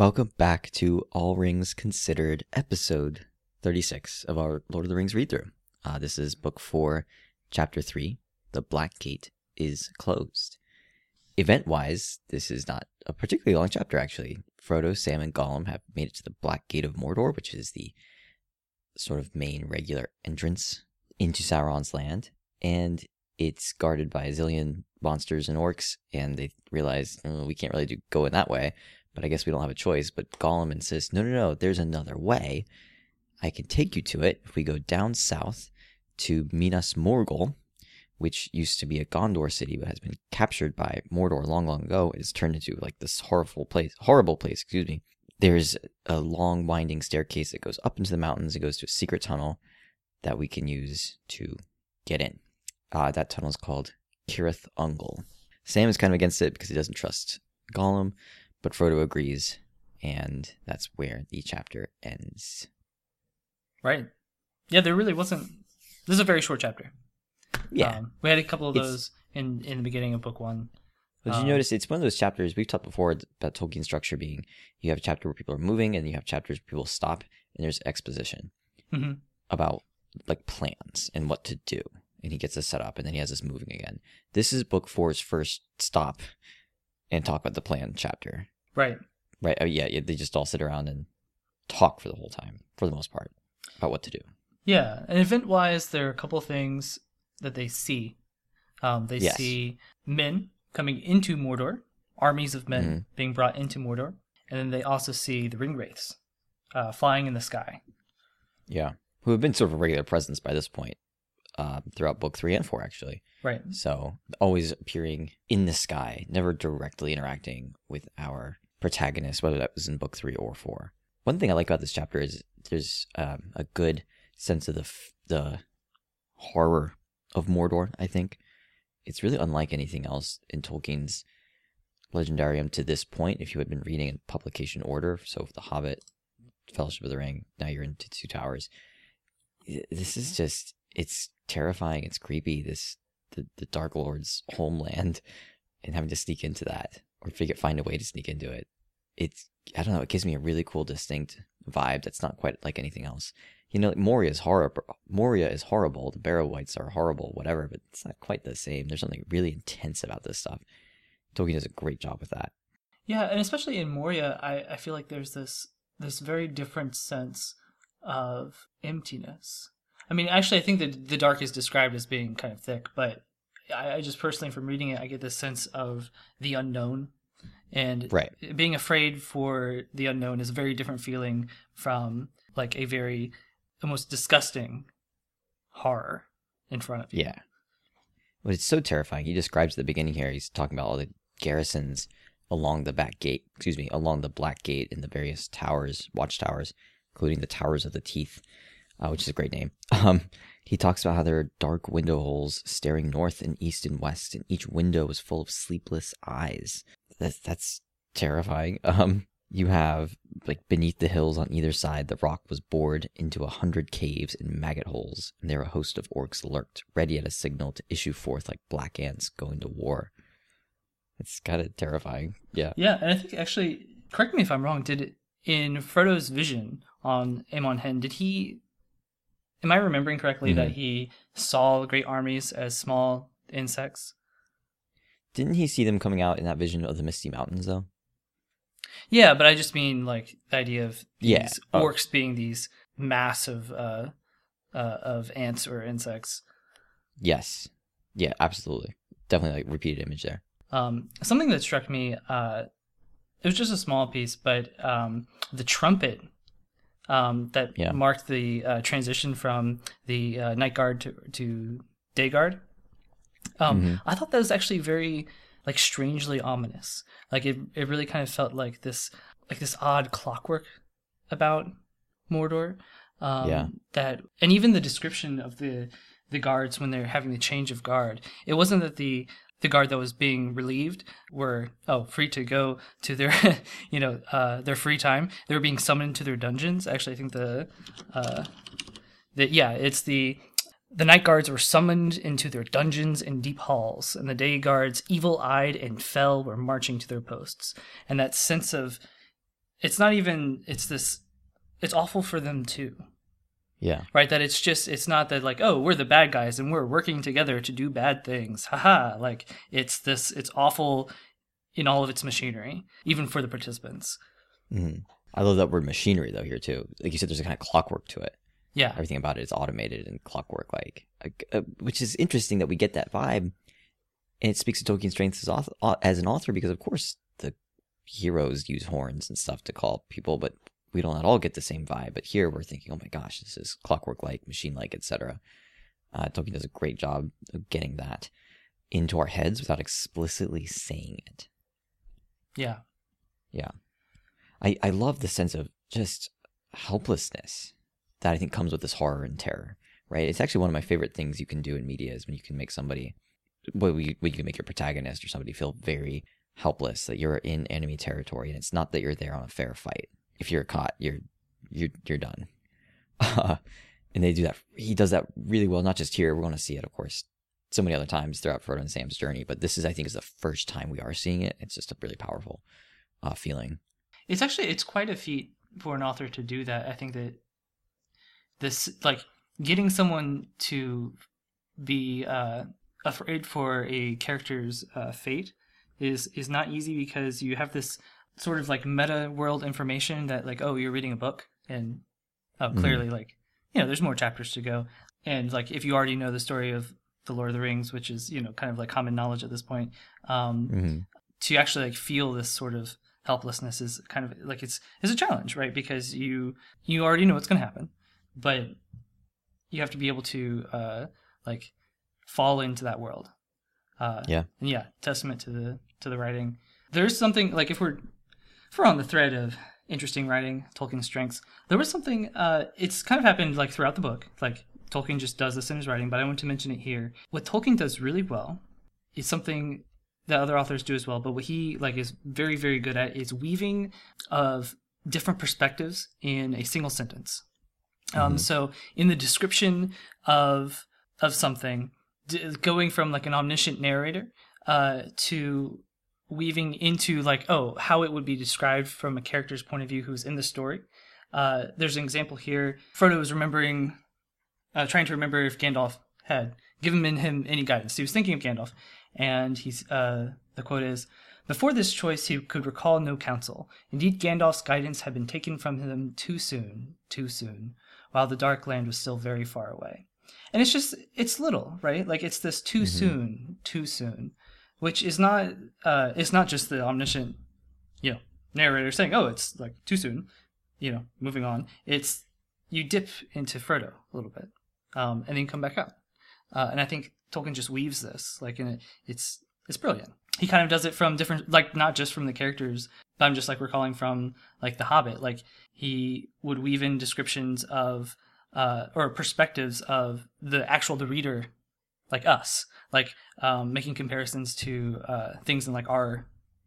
Welcome back to All Rings Considered, episode 36 of our Lord of the Rings read through. Uh, this is book four, chapter three The Black Gate is Closed. Event wise, this is not a particularly long chapter, actually. Frodo, Sam, and Gollum have made it to the Black Gate of Mordor, which is the sort of main regular entrance into Sauron's land. And it's guarded by a zillion monsters and orcs, and they realize "Oh, we can't really do, go in that way but I guess we don't have a choice. But Gollum insists, no, no, no, there's another way. I can take you to it if we go down south to Minas Morgul, which used to be a Gondor city but has been captured by Mordor long, long ago. It's turned into like this horrible place, horrible place, excuse me. There's a long winding staircase that goes up into the mountains. It goes to a secret tunnel that we can use to get in. Uh, that tunnel is called Cirith Ungol. Sam is kind of against it because he doesn't trust Gollum, but Frodo agrees, and that's where the chapter ends. Right. Yeah, there really wasn't. This is a very short chapter. Yeah. Um, we had a couple of It's- those in in the beginning of book one. But you um, notice it's one of those chapters we've talked before about Tolkien structure being you have a chapter where people are moving, and you have chapters where people stop, and there's exposition Mhm. about like plans and what to do. And he gets this set up, and then he has this moving again. This is book four's first stop and talk about the plan chapter. Right. Right? Oh, yeah, yeah. They just all sit around and talk for the whole time, for the most part, about what to do. Yeah. And event wise, there are a couple things that they see. Um, they Yes. see men coming into Mordor, armies of men Mm-hmm. being brought into Mordor, and then they also see the ring wraiths uh, flying in the sky. Yeah. Who have been sort of a regular presence by this point uh, throughout book three and four, actually. Right. So always appearing in the sky, never directly interacting with our protagonist, whether that was in book three or four. One thing I like about this chapter is there's um, a good sense of the f- the horror of Mordor. I think it's really unlike anything else in Tolkien's legendarium to this point. If you had been reading in publication order, so if The Hobbit, Fellowship of the Ring, now you're into Two Towers. This is just it's terrifying. It's creepy. This the, the Dark Lord's homeland and having to sneak into that or figure find a way to sneak into it. It's I don't know. It gives me a really cool, distinct vibe that's not quite like anything else. You know, like Moria is horrible. Moria is horrible. The Barrow Wights are horrible. Whatever, but it's not quite the same. There's something really intense about this stuff. Tolkien does a great job with that. Yeah, and especially in Moria, I, I feel like there's this this very different sense of emptiness. I mean, actually, I think that the dark is described as being kind of thick, but I, I just personally, from reading it, I get this sense of the unknown, and Right. being afraid for the unknown is a very different feeling from like a very almost disgusting horror in front of you. Yeah. But it's so terrifying. He describes at the beginning here, he's talking about all the garrisons along the back gate, excuse me, along the Black Gate in the various towers, watchtowers, including the Towers of the Teeth, uh, which is a great name. Um, he talks about how there are dark window holes staring north and east and west, and each window is full of sleepless eyes. That's, that's terrifying. Um, you have like beneath the hills on either side, the rock was bored into a hundred caves and maggot holes, and there a host of orcs lurked, ready at a signal to issue forth like black ants going to war. It's kind of terrifying. Yeah. Yeah, and I think actually, correct me if I'm wrong. Did in Frodo's vision on Amon Hen? Did he? Am I remembering correctly that he saw great armies as small insects? Didn't he see them coming out in that vision of the Misty Mountains though? Yeah, but I just mean like the idea of these Yeah. Oh. orcs being these massive uh, uh, of ants or insects. Yes. Yeah, absolutely. Definitely like repeated image there. Um, something that struck me, uh, it was just a small piece, but um, the trumpet um, that Yeah. marked the uh, transition from the uh, night guard to, to day guard. Um, Mm-hmm. I thought that was actually very like strangely ominous. Like it, it really kind of felt like this, like this odd clockwork about Mordor. Um, Yeah. That and even the description of the the guards when they're having the change of guard, it wasn't that the the guard that was being relieved were oh free to go to their you know uh, their free time. They were being summoned to their dungeons. Actually, I think the uh, the yeah it's the the night guards were summoned into their dungeons and deep halls, and the day guards, evil eyed and fell, were marching to their posts. And that sense of it's not even it's this it's awful for them too Yeah. right that it's just it's not that like oh we're the bad guys and we're working together to do bad things haha like it's this it's awful in all of its machinery even for the participants Mm-hmm. I love that word machinery though here too. Like you said, there's a kind of clockwork to it. yeah Everything about it is automated and clockwork like, uh, which is interesting that we get that vibe, and it speaks to Tolkien's strengths as, author, as an author because of course the heroes use horns and stuff to call people, but we don't at all get the same vibe. But here we're thinking, oh my gosh, this is clockwork like, machine like, etc. Uh, Tolkien does a great job of getting that into our heads without explicitly saying it. yeah Yeah. I, I love the sense of just helplessness that I think comes with this horror and terror, right? It's actually one of my favorite things you can do in media is when you can make somebody, well, we, we can make your protagonist or somebody feel very helpless that you're in enemy territory and it's not that you're there on a fair fight. If you're caught, you're, you're, you're done. Uh, and they do that. He does that really well, not just here. We're going to see it, of course, so many other times throughout Frodo and Sam's journey, but this is, I think, is the first time we are seeing it. It's just a really powerful uh, feeling. it's actually it's quite a feat for an author to do that i think that this like getting someone to be uh afraid for a character's uh, fate is is not easy because you have this sort of like meta world information that like oh you're reading a book and oh clearly like you know there's more chapters to go. And like if you already know the story of the lord of the rings which is you know kind of like common knowledge at this point um hmm to actually like feel this sort of helplessness is kind of like it's is a challenge right? Because you you already know what's going to happen but you have to be able to uh like fall into that world. Uh Yeah. and yeah testament to the to the writing. There's something like if we're we're on the thread of interesting writing tolkien's strengths. There was something uh it's kind of happened like throughout the book. Like tolkien just does this in his writing but i want to mention it here. What tolkien does really well is something that other authors do as well but what he like is very very good at is weaving of different perspectives in a single sentence. Um, so in the description of of something d- going from like an omniscient narrator uh, to weaving into like oh how it would be described from a character's point of view who's in the story. Uh, there's an example here. Frodo was remembering uh, trying to remember if gandalf had given him any guidance. He was thinking of gandalf and he's uh, the quote is before this choice he could recall no counsel. Indeed gandalf's guidance had been taken from him too soon too soon while the dark land was still very far away. And it's just it's little right? Like it's this too soon too soon which is not uh it's not just the omniscient you know narrator saying oh it's like too soon you know moving on. It's you dip into frodo a little bit um and then come back out. Uh, and i think tolkien just weaves this like in it it's it's brilliant. He kind of does it from different like not just from the characters but i'm just like recalling from like the hobbit. Like he would weave in descriptions of uh, or perspectives of the actual the reader like us like um, making comparisons to uh, things in like our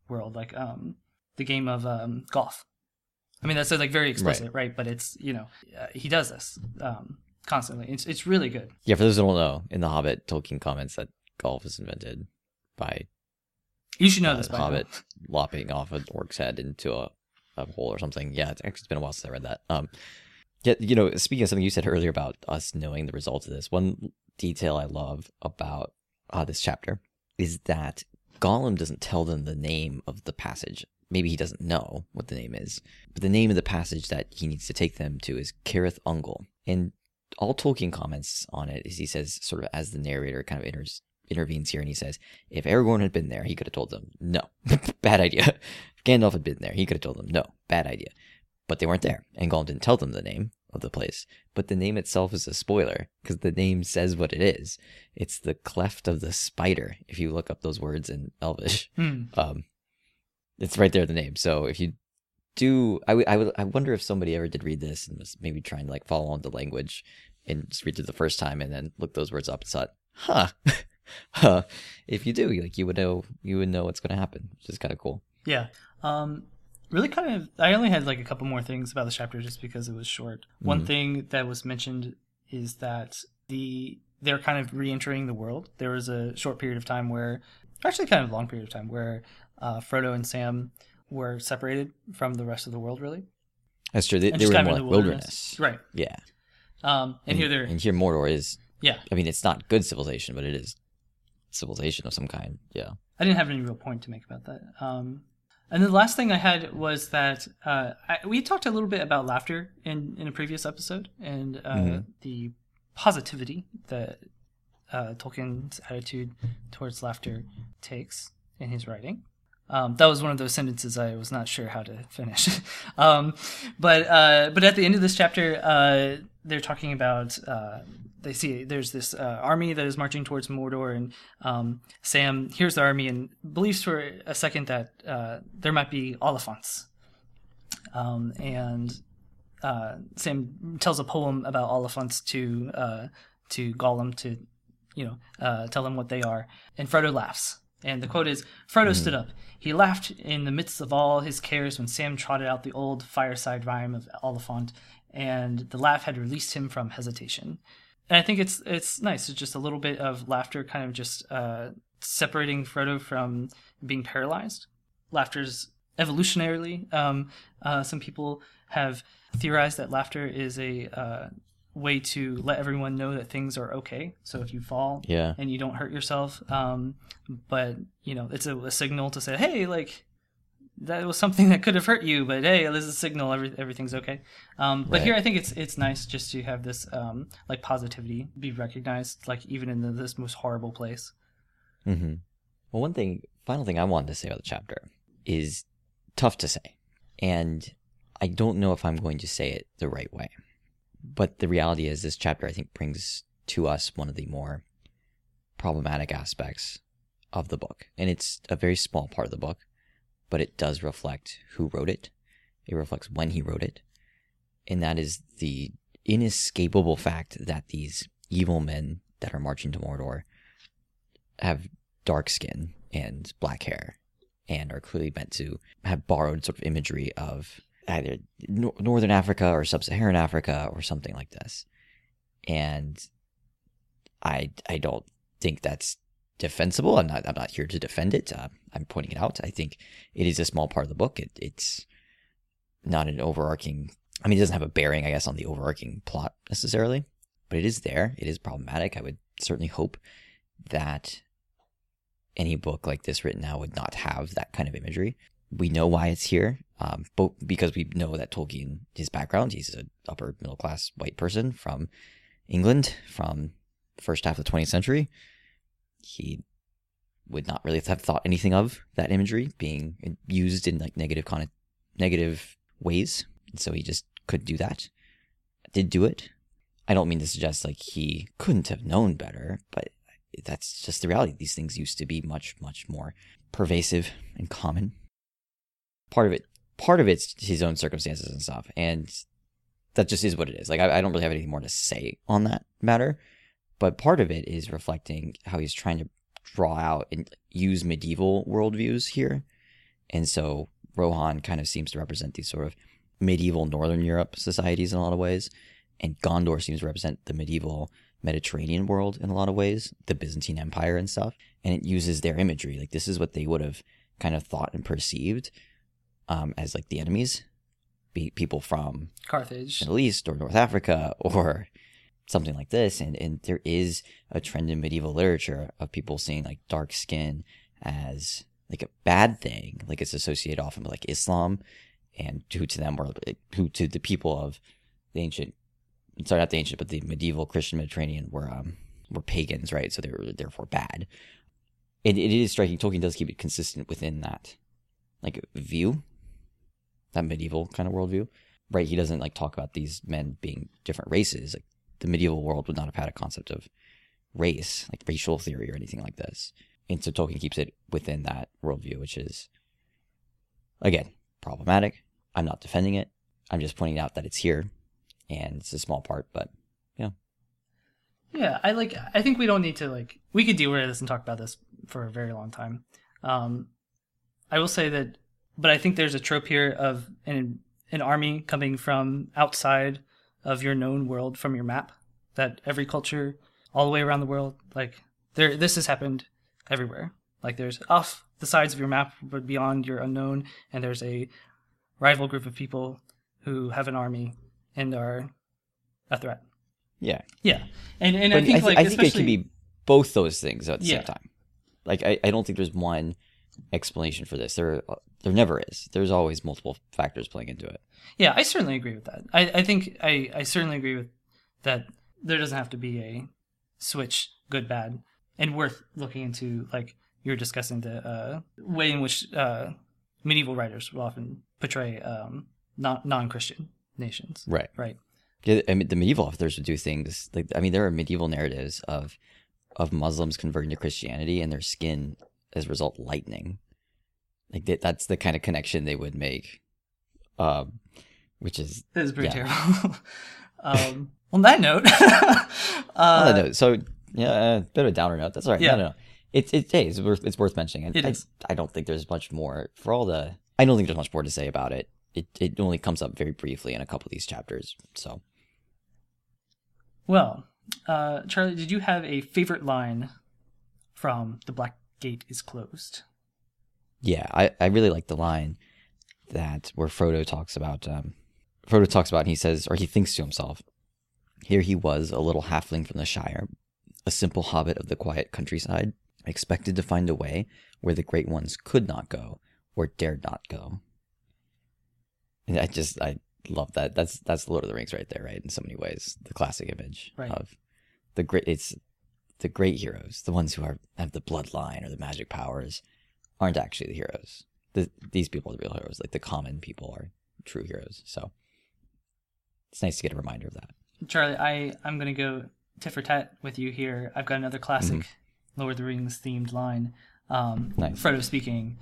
world like um, the game of um, golf i mean that's like very explicit right, but it's you know uh, he does this um, constantly it's, it's really good Yeah, for those who don't know, in The Hobbit, Tolkien comments that golf was invented by you should know uh, this by Hobbit now. lopping off an orc's head into a, a hole or something. Yeah, it's actually it's been a while since I read that. Um, yeah, you know, speaking of something you said earlier about us knowing the results of this, one detail I love about uh, this chapter is that Gollum doesn't tell them the name of the passage. Maybe he doesn't know what the name is, but the name of the passage that he needs to take them to is Cirith Ungol. And all Tolkien comments on it is he says, sort of as the narrator kind of enters, intervenes here, and he says, if Aragorn had been there, he could have told them, no, bad idea. If Gandalf had been there, he could have told them, no, bad idea. But they weren't there, and Gollum didn't tell them the name of the place. But the name itself is a spoiler, because the name says what it is. It's the Cleft of the Spider, if you look up those words in Elvish. Hmm. Um, it's right there, the name. So if you do, I I wonder if somebody ever did read this and was maybe trying to like follow on the language and just read it the first time and then look those words up and thought, huh, huh. If you do, like you would know, you would know what's going to happen, which is kind of cool. Yeah. Um, really kind of, I only had like a couple more things about the chapter just because it was short. One thing that was mentioned is that the they're kind of re-entering the world. There was a short period of time where, actually, kind of long period of time where uh, Frodo and Sam were separated from the rest of the world, really. That's true. They, And they were more like the wilderness. Right. Yeah. Um, and here they're and here Mordor is. yeah. I mean, it's not good civilization, but it is civilization of some kind. Yeah. I didn't have any real point to make about that. Um, and the last thing I had was that uh, I, we talked a little bit about laughter in, in a previous episode and uh, Mhm. the positivity that uh, Tolkien's attitude towards laughter takes in his writing. Um, that was one of those sentences I was not sure how to finish. um, but uh, but at the end of this chapter, uh, they're talking about uh, they see there's this uh, army that is marching towards Mordor, and um, Sam hears the army and believes for a second that uh, there might be Oliphaunts. Um, and uh, Sam tells a poem about Oliphaunts to uh, to Gollum to you know uh, tell him what they are, and Frodo laughs. And the quote is Frodo stood up. He laughed in the midst of all his cares when Sam trotted out the old fireside rhyme of Oliphaunt, and the laugh had released him from hesitation. And I think it's it's nice. It's just a little bit of laughter, kind of just uh, separating Frodo from being paralyzed. Laughter's evolutionarily. Um, uh, some people have theorized that laughter is a uh, way to let everyone know that things are okay. So if you fall Yeah. and you don't hurt yourself, um, but you know it's a, a signal to say, hey, like that was something that could have hurt you, but hey, this is a signal, every, everything's okay. Um, but Right. here, I think it's it's nice just to have this um, like positivity be recognized, like even in the, this most horrible place. hmm Well, one thing, final thing I wanted to say about the chapter is tough to say. And I don't know if I'm going to say it the right way. But the reality is, this chapter, I think, brings to us one of the more problematic aspects of the book. And it's a very small part of the book, but it does reflect who wrote it. It reflects when he wrote it. And that is the inescapable fact that these evil men that are marching to Mordor have dark skin and black hair and are clearly meant to have borrowed sort of imagery of either northern Africa or sub-Saharan Africa or something like this. And I I don't think that's defensible. I'm not I'm not here to defend it. Uh, I'm pointing it out. I think it is a small part of the book. It, it's not an overarching. I mean, it doesn't have a bearing, I guess, on the overarching plot necessarily, but it is there. It is problematic. I would certainly hope that any book like this written now would not have that kind of imagery. We know why it's here, um, because we know that Tolkien, his background, he's an upper middle class white person from England from first half of the 20th century. He would not really have thought anything of that imagery being used in like negative con- negative ways. And so he just could do that. Did do it. I don't mean to suggest like he couldn't have known better, but that's just the reality. These things used to be much, much more pervasive and common. Part of it, part of it's his own circumstances and stuff, and that just is what it is. Like I, I don't really have anything more to say on that matter, but part of it is reflecting how he's trying to draw out and use medieval worldviews here, and so Rohan kind of seems to represent these sort of medieval Northern Europe societies in a lot of ways, and Gondor seems to represent the medieval Mediterranean world in a lot of ways, the Byzantine Empire and stuff. And it uses their imagery. Like this is what they would have kind of thought and perceived um, as like the enemies, be people from Carthage. Middle East or North Africa or something like this. And and there is a trend in medieval literature of people seeing like dark skin as like a bad thing, like it's associated often with like Islam, and who to them were who to the people of the ancient sorry not the ancient but the medieval Christian Mediterranean were um were pagans, right? So they were therefore bad. It, it is striking. Tolkien does keep it consistent within that like view, that medieval kind of worldview right he doesn't like talk about these men being different races like the medieval world would not have had a concept of race like racial theory or anything like this and so tolkien keeps it within that worldview which is again problematic i'm not defending it i'm just pointing out that it's here and it's a small part but Yeah, Yeah, I like. I think we don't need to like. We could derail this and talk about this for a very long time. Um, I will say that, but I think there's a trope here of an an army coming from outside of your known world from your map. That every culture, all the way around the world, like there, this has happened everywhere. Like there's off the sides of your map, but beyond your unknown, and there's a rival group of people who have an army and are a threat. Yeah, Yeah, and and but I think thi- like I think it can be both those things at the Yeah. same time. Like I, I don't think there's one explanation for this. There there never is. There's always multiple factors playing into it. Yeah, I certainly agree with that. I, I think I, I certainly agree with that. There doesn't have to be a switch, good, bad, and worth looking into. Like you were discussing the uh, way in which uh, medieval writers will often portray um, non Christian nations. Right. Right. Yeah, I mean, the medieval authors would do things like I mean, there are medieval narratives of of Muslims converting to Christianity and their skin as a result lightning. Like that, that's the kind of connection they would make, um, which is That is pretty Yeah. terrible. um, on that note, on uh, that note, so yeah, a bit of a downer note. That's all right. Yeah. No, no, no. It's it's hey, it's worth it's worth mentioning. It I, is. I don't think there's much more for all the. I don't think there's much more to say about it. It it only comes up very briefly in a couple of these chapters. So well, uh, Charlie, did you have a favorite line from "The Black Gate is Closed"? yeah, I, I really like the line that where Frodo talks about um, Frodo talks about and he says or he thinks to himself, here he was a little halfling from the Shire, a simple hobbit of the quiet countryside, expected to find a way where the great ones could not go or dared not go. And I just I love that. That's that's Lord of the Rings right there, right? In so many ways, the classic image Right. of the great. It's the great heroes, the ones who are have the bloodline or the magic powers, aren't actually the heroes. The, these people are the real heroes. Like the common people are true heroes. So it's nice to get a reminder of that. Charlie, I I'm gonna go tit for tat with you here. I've got another classic Lord of the Rings themed line. Um, Nice. Frodo speaking.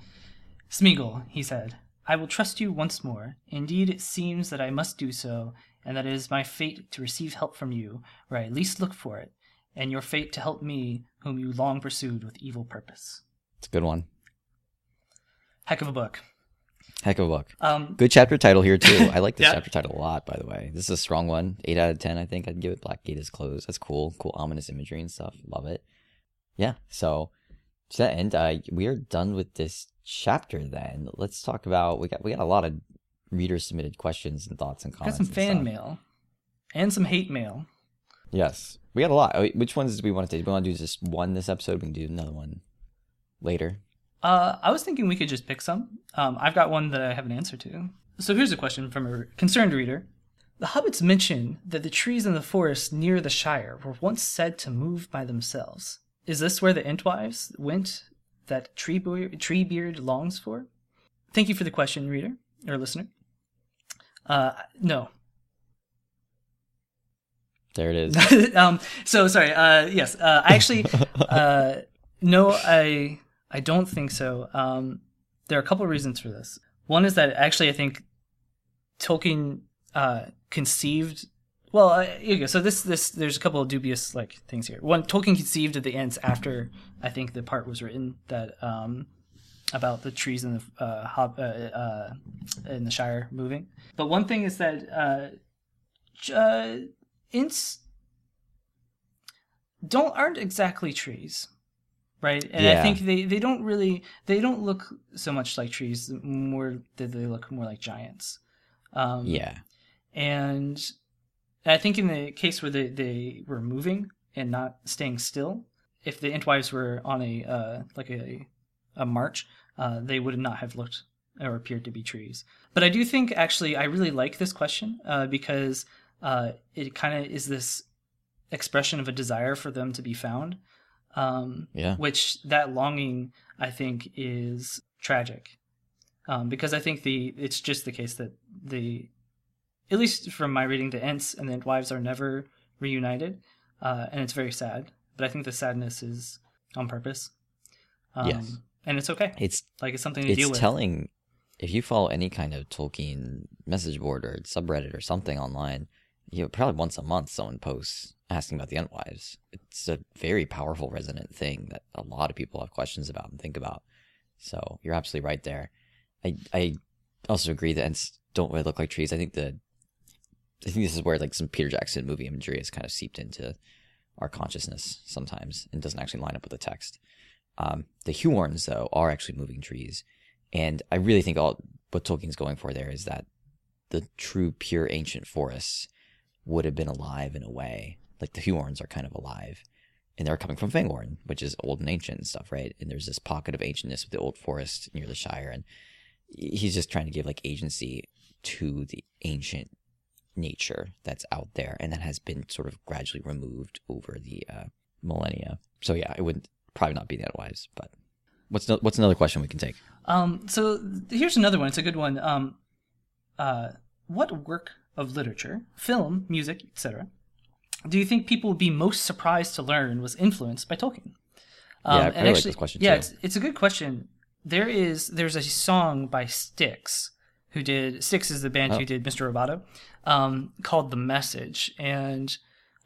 Smeagol, he said, "I will trust you once more. Indeed, it seems that I must do so, and that it is my fate to receive help from you, or I at least look for it, and your fate to help me, whom you long pursued with evil purpose." It's a good one. Heck of a book. Heck of a book. Um, Good chapter title here too. I like this Yeah. chapter title a lot, by the way. This is a strong one. Eight out of ten, I think. I'd give it Black Gate is closed. That's cool. Cool ominous imagery and stuff. Love it. Yeah. So to that end, uh, we are done with this chapter. Then let's talk about we got we got a lot of reader submitted questions and thoughts and comments. got some and fan stuff. mail, and some hate mail. Yes, we got a lot. Uh, Which ones do we want to do? Do we want to do just one this episode? We can do another one later. Uh, I was thinking we could just pick some. Um, I've got one that I have an answer to. So here's a question from a concerned reader. The hobbits mention that the trees in the forest near the Shire were once said to move by themselves. Is this where the Entwives went that Treebeard, Treebeard longs for? Thank you for the question, reader or listener. Uh, no. There it is. um, so sorry. Uh, yes, uh, I actually uh, no, I I don't think so. Um, there are a couple of reasons for this. One is that actually I think Tolkien uh, conceived. Well, uh, here you go. So this this there's a couple of dubious like things here. One, Tolkien conceived of the Ents after I think the part was written that um, about the trees in the uh, hob, uh, uh, in the Shire moving. But one thing is that uh, uh, Ents don't aren't exactly trees, right? And I think they they don't really they don't look so much like trees. More that they look more like giants. Um, yeah. and I think in the case where they, they were moving and not staying still, if the Entwives were on a uh, like a a march, uh, they would not have looked or appeared to be trees. But I do think actually I really like this question uh, because uh, it kind of is this expression of a desire for them to be found, um, Yeah. which that longing I think is tragic um, because I think the it's just the case that the at least from my reading, the Ents and the Entwives are never reunited, uh, and it's very sad. But I think the sadness is on purpose. Um, Yes. and it's okay. It's Like it's something to deal with. it's telling if you follow any kind of Tolkien message board or subreddit or something online, you know, probably once a month someone posts asking about the Entwives. It's a very powerful, resonant thing that a lot of people have questions about and think about. So you're absolutely right there. I I also agree that Ents don't really look like trees. I think the I think this is where like some Peter Jackson movie imagery has kind of seeped into our consciousness sometimes and doesn't actually line up with the text. Um, the Huorns, though, are actually moving trees, and I really think all what Tolkien's going for there is that the true, pure ancient forests would have been alive in a way, like the Huorns are kind of alive, and they're coming from Fangorn, which is old and ancient and stuff, right? And there's this pocket of ancientness with the old forest near the Shire, and he's just trying to give like agency to the ancient nature that's out there and that has been sort of gradually removed over the uh, millennia. So yeah, it would probably not be that wise. But what's no, what's another question we can take? Um, so here's another one. It's a good one. Um, uh, what work of literature, film, music, etc., do you think people would be most surprised to learn was influenced by Tolkien? Um, yeah, I and actually, like this question yeah, it's, it's a good question. There is there's a song by Styx who did Styx is the band oh. who did Mr. Roboto, um, called The Message. And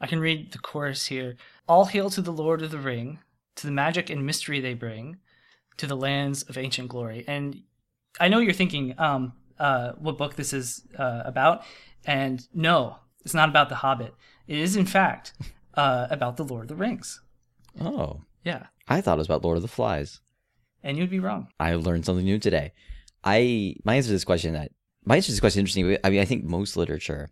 I can read the chorus here. All hail to the Lord of the Ring, to the magic and mystery they bring, to the lands of ancient glory. And I know you're thinking um, uh, what book this is uh, about. And no, it's not about The Hobbit. It is, in fact, uh, about the Lord of the Rings. Oh. Yeah. I thought it was about Lord of the Flies. And you'd be wrong. I learned something new today. I my answer to this question that my answer to this question is interesting. I mean, I think most literature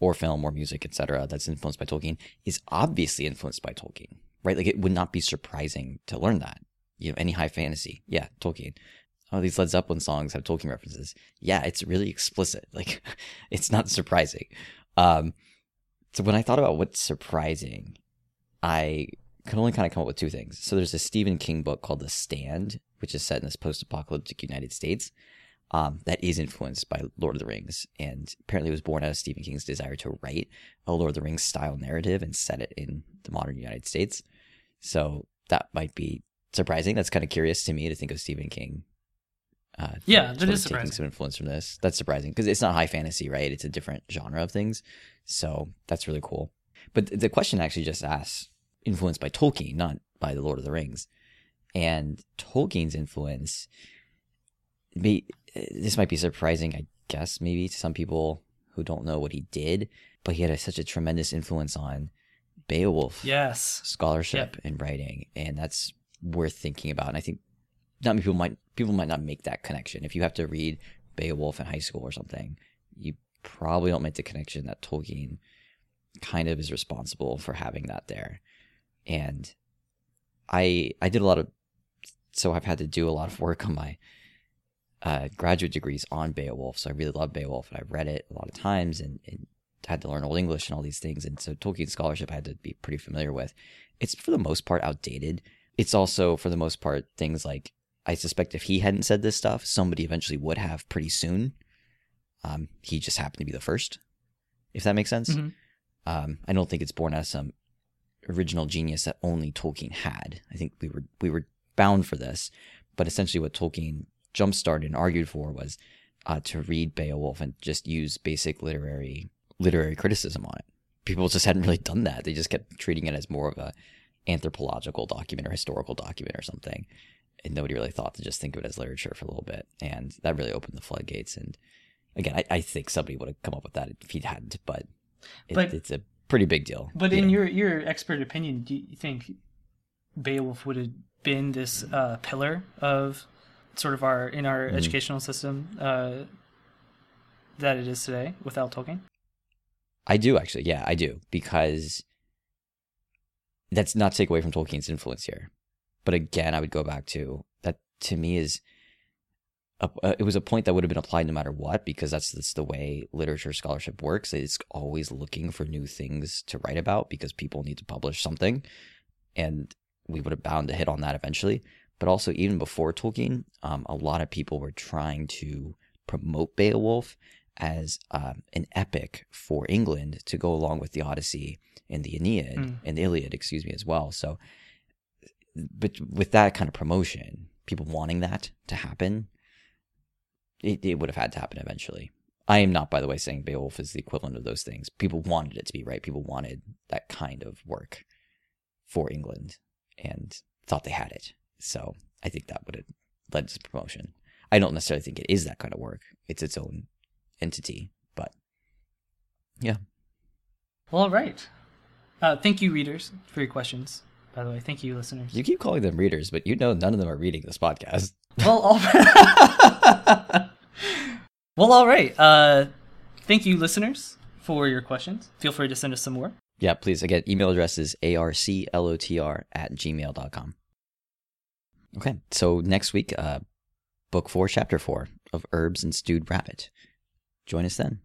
or film or music, etc., that's influenced by Tolkien is obviously influenced by Tolkien, right? Like it would not be surprising to learn that. You know, any high fantasy, yeah, Tolkien. Oh, these Led Zeppelin songs have Tolkien references. Yeah, it's really explicit. Like, it's not surprising. Um, so when I thought about what's surprising, I could only kind of come up with two things. So there's a Stephen King book called The Stand, which is set in this post-apocalyptic United States, um, that is influenced by Lord of the Rings, and apparently it was born out of Stephen King's desire to write a Lord of the Rings style narrative and set it in the modern United States. So that might be surprising. That's kind of curious to me to think of Stephen King. Uh, yeah, that is taking some influence from this. That's surprising because it's not high fantasy, right? It's a different genre of things. So that's really cool. But the question actually just asks influenced by Tolkien, not by the Lord of the Rings. And Tolkien's influence may, this might be surprising, I guess, maybe to some people who don't know what he did, but he had a, such a tremendous influence on Beowulf yes. scholarship yep. and writing, and that's worth thinking about. And I think not many people might people might not make that connection. If you have to read Beowulf in high school or something, you probably don't make the connection that Tolkien kind of is responsible for having that there. And I I did a lot of so I've had to do a lot of work on my uh, graduate degrees on Beowulf. So I really love Beowulf and I've read it a lot of times and, and had to learn Old English and all these things. And so Tolkien scholarship I had to be pretty familiar with. It's for the most part outdated. It's also for the most part things like I suspect if he hadn't said this stuff, somebody eventually would have pretty soon. Um, he just happened to be the first, if that makes sense. Mm-hmm. Um, I don't think it's born out of some original genius that only Tolkien had. I think we were we were bound for this, but essentially what Tolkien jump started and argued for was uh, to read Beowulf and just use basic literary literary criticism on it. People just hadn't really done that. They just kept treating it as more of a anthropological document or historical document or something. And nobody really thought to just think of it as literature for a little bit. And that really opened the floodgates. And again, I, I think somebody would have come up with that if he hadn't, but, it, but it's a pretty big deal. But in know? your, your expert opinion, do you think Beowulf would have been this uh, pillar of sort of our in our mm-hmm. educational system uh, that it is today without Tolkien? I do actually, yeah, I do because that's not take away from Tolkien's influence here, but again, I would go back to that. To me, is a, uh, it was a point that would have been applied no matter what because that's that's the way literature scholarship works. It's always looking for new things to write about because people need to publish something, and we would have bound to hit on that eventually but also even before Tolkien, um, a lot of people were trying to promote Beowulf as um, an epic for England to go along with the Odyssey and the Aeneid mm. and the Iliad, excuse me, as well. So, but with that kind of promotion, people wanting that to happen, it, it would have had to happen eventually. I am not, by the way, saying Beowulf is the equivalent of those things. People wanted it to be right. People wanted that kind of work for England and thought they had it. So I think that would have led to promotion. I don't necessarily think it is that kind of work. It's its own entity, but yeah. Well, all right. Uh, thank you, readers, for your questions. By the way, thank you, listeners. You keep calling them readers, but you know none of them are reading this podcast. Well, all well, all right. Uh, thank you, listeners, for your questions. Feel free to send us some more. Yeah, please. Again, email address is arclotr at gmail.com. Okay, so next week, uh, book four, chapter four of Herbs and Stewed Rabbit. Join us then.